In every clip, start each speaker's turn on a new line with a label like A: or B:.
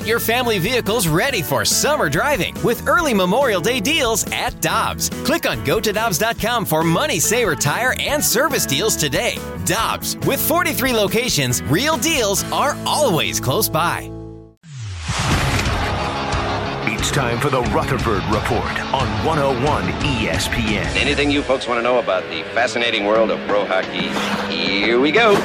A: Get your family vehicles ready for summer driving with early Memorial Day deals at Dobbs. Click on gotodobbs.com for money saver tire and service deals today. Dobbs, with 43 locations, real deals are always close by.
B: It's time for the Rutherford Report on 101 ESPN.
C: Anything you folks want to know about the fascinating world of pro hockey? Here we go.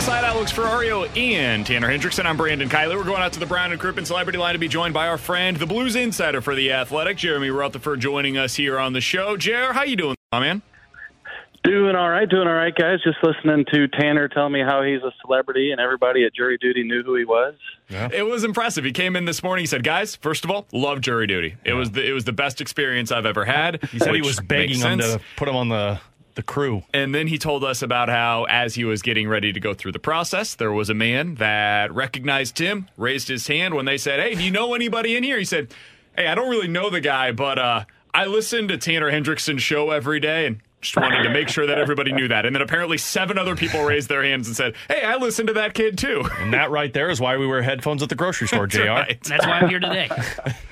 D: Alongside Alex Ferrario and Tanner Hendrickson, I'm Brandon Kiley. We're going out to the Brown and Crouppen Celebrity Line to be joined by our friend, the Blues insider for the Athletic, Jeremy Rutherford, joining us here on the show. Jer, how you doing, my man?
E: Doing all right, doing all right, guys. Just listening to Tanner tell me how he's a celebrity and everybody at jury duty knew who he was.
D: Yeah. It was impressive. He came in this morning. He said, "Guys, first of all, love jury duty. It yeah. was the it was the best experience I've ever had."
F: He said he was begging them to put him on the the crew.
D: And then he told us about how, as he was getting ready to go through the process, there was a man that recognized him, raised his hand when they said, "Hey, do you know anybody in here?" He said, "Hey, I don't really know the guy, but uh, I listen to Tanner Hendrickson's show every day, and just wanted to make sure that everybody knew that. And then apparently seven other people raised their hands and said, Hey, I listened to that kid too.
F: And that right there is why we wear headphones at the grocery store,
D: That's
F: JR.
D: Right.
G: That's why I'm here today.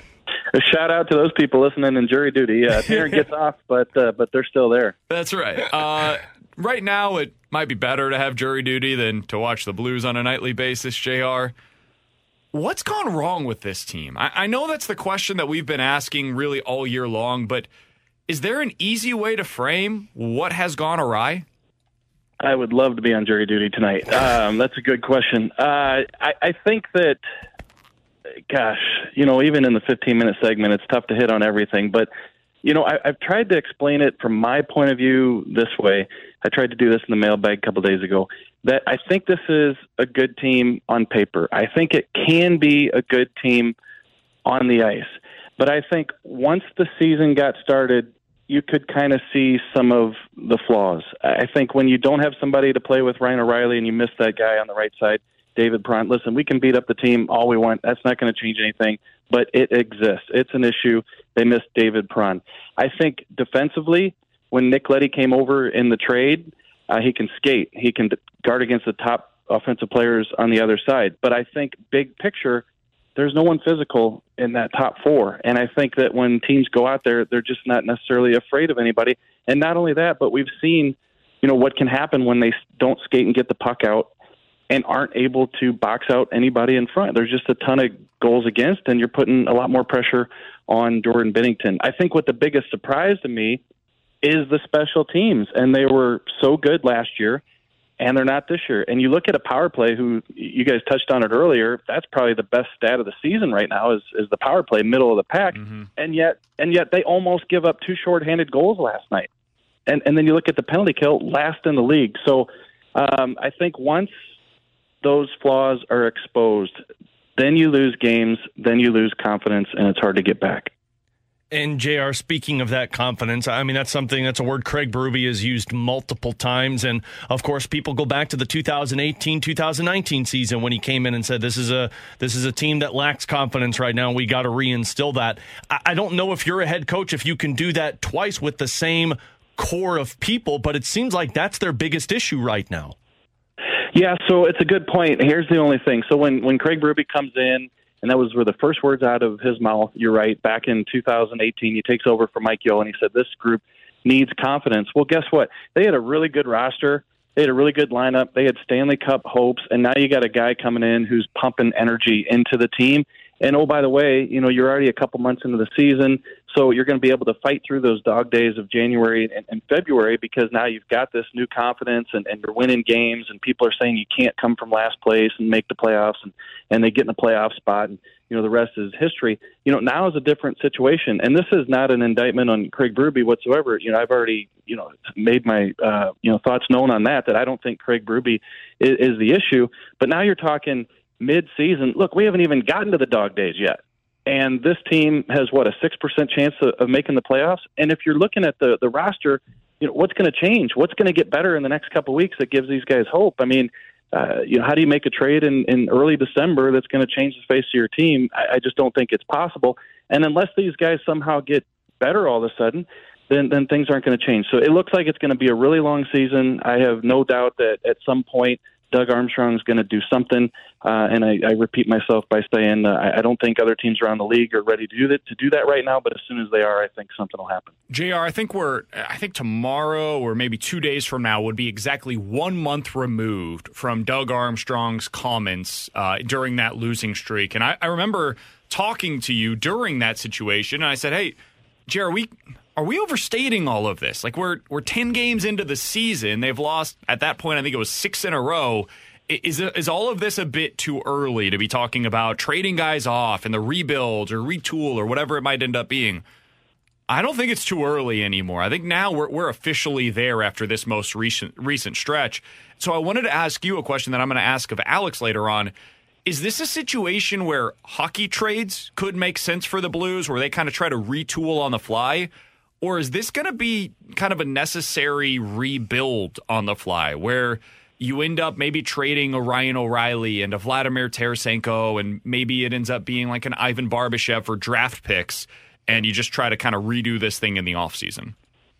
E: A shout out to those people listening in jury duty. Uh, Tanner gets off, but uh, but they're still there.
D: That's right. Uh, right now, it might be better to have jury duty than to watch the Blues on a nightly basis, JR. What's gone wrong with this team? I, I know that's the question that we've been asking really all year long, but – is there an easy way to frame what has gone awry?
E: I would love to be on jury duty tonight. Um, that's a good question. Uh, I, I think that, gosh, you know, even in the 15 minute segment, it's tough to hit on everything. But, you know, I, I've tried to explain it from my point of view this way. I tried to do this in the mailbag a couple days ago. That I think this is a good team on paper. I think it can be a good team on the ice. But I think once the season got started, you could kind of see some of the flaws. I think when you don't have somebody to play with Ryan O'Reilly and you miss that guy on the right side, David Perron, listen, we can beat up the team all we want. That's not going to change anything, but it exists. It's an issue. They missed David Perron. I think defensively, when Nick Leddy came over in the trade, uh, he can skate. He can guard against the top offensive players on the other side. But I think big picture, there's no one physical in that top four. And I think that when teams go out there, they're just not necessarily afraid of anybody. And not only that, but we've seen, you know, what can happen when they don't skate and get the puck out and aren't able to box out anybody in front. There's just a ton of goals against, and you're putting a lot more pressure on Jordan Binnington. I think what the biggest surprise to me is the special teams, and they were so good last year and they're not this year. And you look at a power play who you guys touched on it earlier. That's probably the best stat of the season right now is is the power play, middle of the pack. Mm-hmm. And yet and yet they almost give up two shorthanded goals last night. And and then you look at the penalty kill, last in the league. So um, I think once those flaws are exposed, then you lose games, then you lose confidence, and it's hard to get back.
F: And JR, speaking of that confidence, I mean, that's something that's a word Craig Berube has used multiple times. And of course, people go back to the 2018 2019 season when he came in and said, this is a, this is a team that lacks confidence right now. We got to reinstill that. I, I don't know if you're a head coach, if you can do that twice with the same core of people, but it seems like that's their biggest issue right now.
E: Yeah, so it's a good point. Here's the only thing. So when, when Craig Berube comes in, and that was where the first words out of his mouth. You're right. Back in 2018, he takes over for Mike Yeo, and he said this group needs confidence. Well, guess what? They had a really good roster. They had a really good lineup. They had Stanley Cup hopes, and now you got a guy coming in who's pumping energy into the team. And oh, by the way, you know you're already a couple months into the season, so you're going to be able to fight through those dog days of January and, and February because now you've got this new confidence and, and you're winning games, and people are saying you can't come from last place and make the playoffs, and and they get in the playoff spot, and you know the rest is history. You know now is a different situation, and this is not an indictment on Craig Berube whatsoever. You know I've already you know made my uh, you know thoughts known on that that I don't think Craig Berube is, is the issue, but now you're talking mid-season. Look, we haven't even gotten to the dog days yet, and this team has what a six percent chance of, of making the playoffs. And if you're looking at the the roster, you know what's going to change? What's going to get better in the next couple of weeks that gives these guys hope? I mean. Uh, you know, how do you make a trade in, in early December that's going to change the face of your team? I, I just don't think it's possible. And unless these guys somehow get better all of a sudden, then then things aren't going to change. So it looks like it's going to be a really long season. I have no doubt that at some point Doug Armstrong's going to do something. Uh, and I, I repeat myself by saying uh, I, don't think other teams around the league are ready to do that to do that right now. But as soon as they are, I think something will happen.
D: Jr. I think we're I think tomorrow or maybe two days from now would be exactly one month removed from Doug Armstrong's comments uh, during that losing streak. And I, I remember talking to you during that situation, and I said, "Hey, Jr. We are we overstating all of this? Like we're we're ten games into the season. They've lost at that point. I think it was six in a row. Is is all of this a bit too early to be talking about trading guys off and the rebuild or retool or whatever it might end up being? I don't think it's too early anymore. I think now we're we're officially there after this most recent recent stretch. So I wanted to ask you a question that I'm going to ask of Alex later on. Is this a situation where hockey trades could make sense for the Blues, where they kind of try to retool on the fly? Or is this going to be kind of a necessary rebuild on the fly where you end up maybe trading a Ryan O'Reilly and a Vladimir Tarasenko, and maybe it ends up being like an Ivan Barbashev for draft picks, and you just try to kind of redo this thing in the offseason?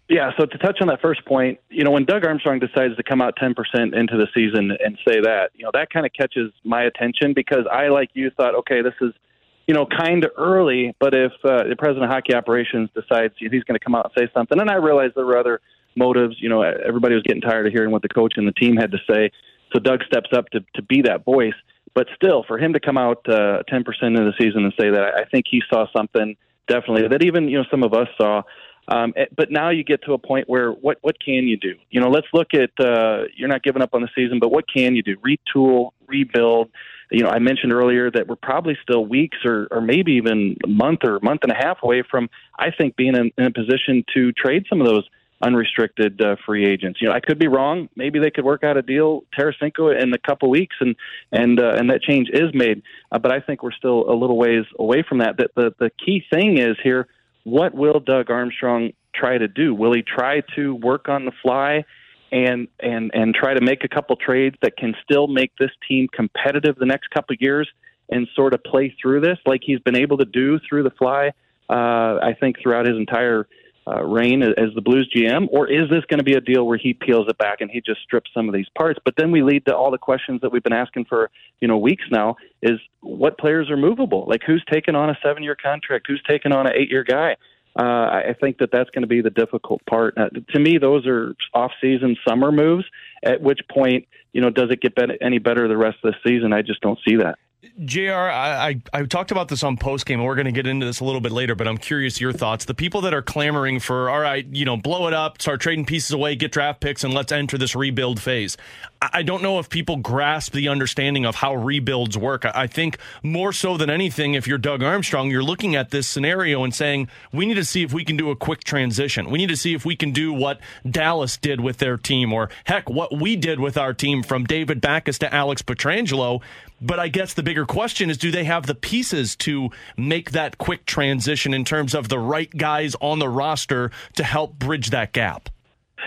E: Yeah, so to touch on that first point, you know, when Doug Armstrong decides to come out 10% into the season and say that, you know, that kind of catches my attention because I, like you, thought, okay, this is – you know, kind of early. But if uh, the president of hockey operations decides he's going to come out and say something, and I realize there were other motives. You know, everybody was getting tired of hearing what the coach and the team had to say. So Doug steps up to to be that voice. But still, for him to come out uh, 10% into the season and say that, I think he saw something definitely that even you know some of us saw. Um, eh, but now you get to a point where what what can you do? You know, let's look at uh, you're not giving up on the season, but what can you do? Retool, rebuild you know, I mentioned earlier that we're probably still weeks or, or maybe even a month or month and a half away from, I think, being in, in a position to trade some of those unrestricted uh, free agents. You know, I could be wrong. Maybe they could work out a deal, Tarasenko, in a couple weeks, and and uh, and that change is made. Uh, but I think we're still a little ways away from that. That the the key thing is here: what will Doug Armstrong try to do? Will he try to work on the fly and and and try to make a couple trades that can still make this team competitive the next couple of years and sort of play through this like he's been able to do through the fly. Uh, I think throughout his entire uh, reign as the Blues GM, or is this going to be a deal where he peels it back and he just strips some of these parts? But then we lead to all the questions that we've been asking for you know weeks now: is what players are movable? Like who's taking on a seven-year contract? Who's taking on an eight-year guy? Uh, I think that that's going to be the difficult part. Uh, to me, those are off-season summer moves. At which point, you know, does it get better, any better the rest of the season? I just don't see that.
F: JR, I, I, I, talked about this on postgame, and we're going to get into this a little bit later, but I'm curious your thoughts. The people that are clamoring for, all right, you know, blow it up, start trading pieces away, get draft picks, and let's enter this rebuild phase. I, I don't know if people grasp the understanding of how rebuilds work. I, I think more so than anything, if you're Doug Armstrong, you're looking at this scenario and saying, we need to see if we can do a quick transition. We need to see if we can do what Dallas did with their team, or heck, what we did with our team from David Backes to Alex Pietrangelo. But I guess the bigger question is do they have the pieces to make that quick transition in terms of the right guys on the roster to help bridge that gap?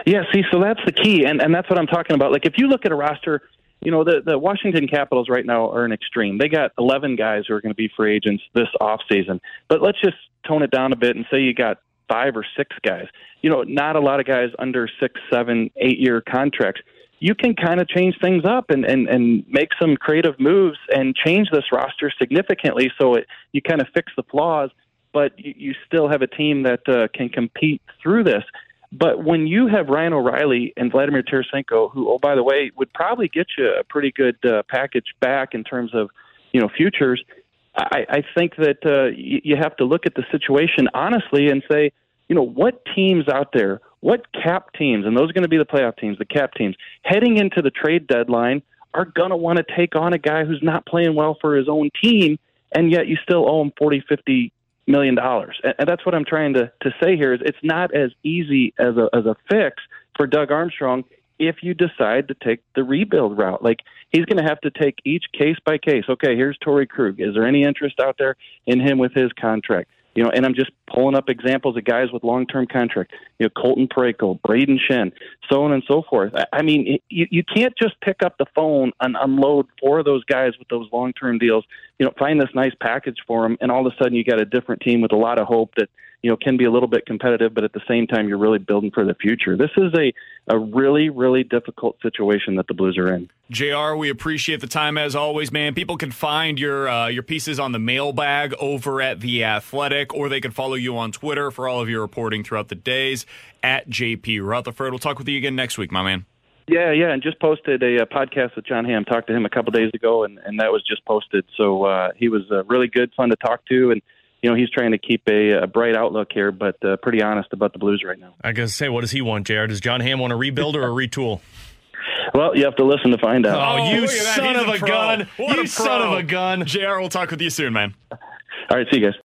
E: Yeah, see, so that's the key, and, and that's what I'm talking about. Like, if you look at a roster, you know, the, the Washington Capitals right now are an extreme. They got 11 guys who are going to be free agents this offseason. But let's just tone it down a bit and say you got five or six guys. You know, not a lot of guys under six, seven, eight year contracts you can kind of change things up and, and, and make some creative moves and change this roster significantly so it, you kind of fix the flaws, but you, you still have a team that uh, can compete through this. But when you have Ryan O'Reilly and Vladimir Tarasenko, who, oh, by the way, would probably get you a pretty good uh, package back in terms of, you know, futures, I, I think that uh, you, you have to look at the situation honestly and say, you know, what teams out there what cap teams, and those are going to be the playoff teams, the cap teams, heading into the trade deadline are going to want to take on a guy who's not playing well for his own team, and yet you still owe him forty, fifty million dollars. And that's what I'm trying to, to say here is it's not as easy as a as a fix for Doug Armstrong if you decide to take the rebuild route. Like he's going to have to take each case by case. Okay, here's Torey Krug. Is there any interest out there in him with his contract? You know, and I'm just pulling up examples of guys with long-term contract. You know, Colton Parayko, Braden Schenn, so on and so forth. I, I mean, you, you can't just pick up the phone and unload four of those guys with those long-term deals you know, find this nice package for them, and all of a sudden you got a different team with a lot of hope that you know can be a little bit competitive, but at the same time you're really building for the future. This is a a really really difficult situation that the Blues are in.
D: Jr. We appreciate the time as always, man. People can find your uh, your pieces on the mailbag over at the Athletic, or they can follow you on Twitter for all of your reporting throughout the days at JP Rutherford. We'll talk with you again next week, my man.
E: Yeah, yeah, and just posted a, a podcast with Jon Hamm. Talked to him a couple days ago, and, and that was just posted. So uh, he was uh, really good, fun to talk to, and you know he's trying to keep a, a bright outlook here, but uh, pretty honest about the Blues right now.
F: I gotta say, what does he want, Jared? Does Jon Hamm want a rebuild or a retool?
E: Well, you have to listen to find out.
F: Oh, you
D: look at that.
F: son of a
D: pro.
F: gun!
D: What
F: You
D: a
F: son of a gun!
D: Jr. We'll talk with you soon, man.
E: All right, see you guys.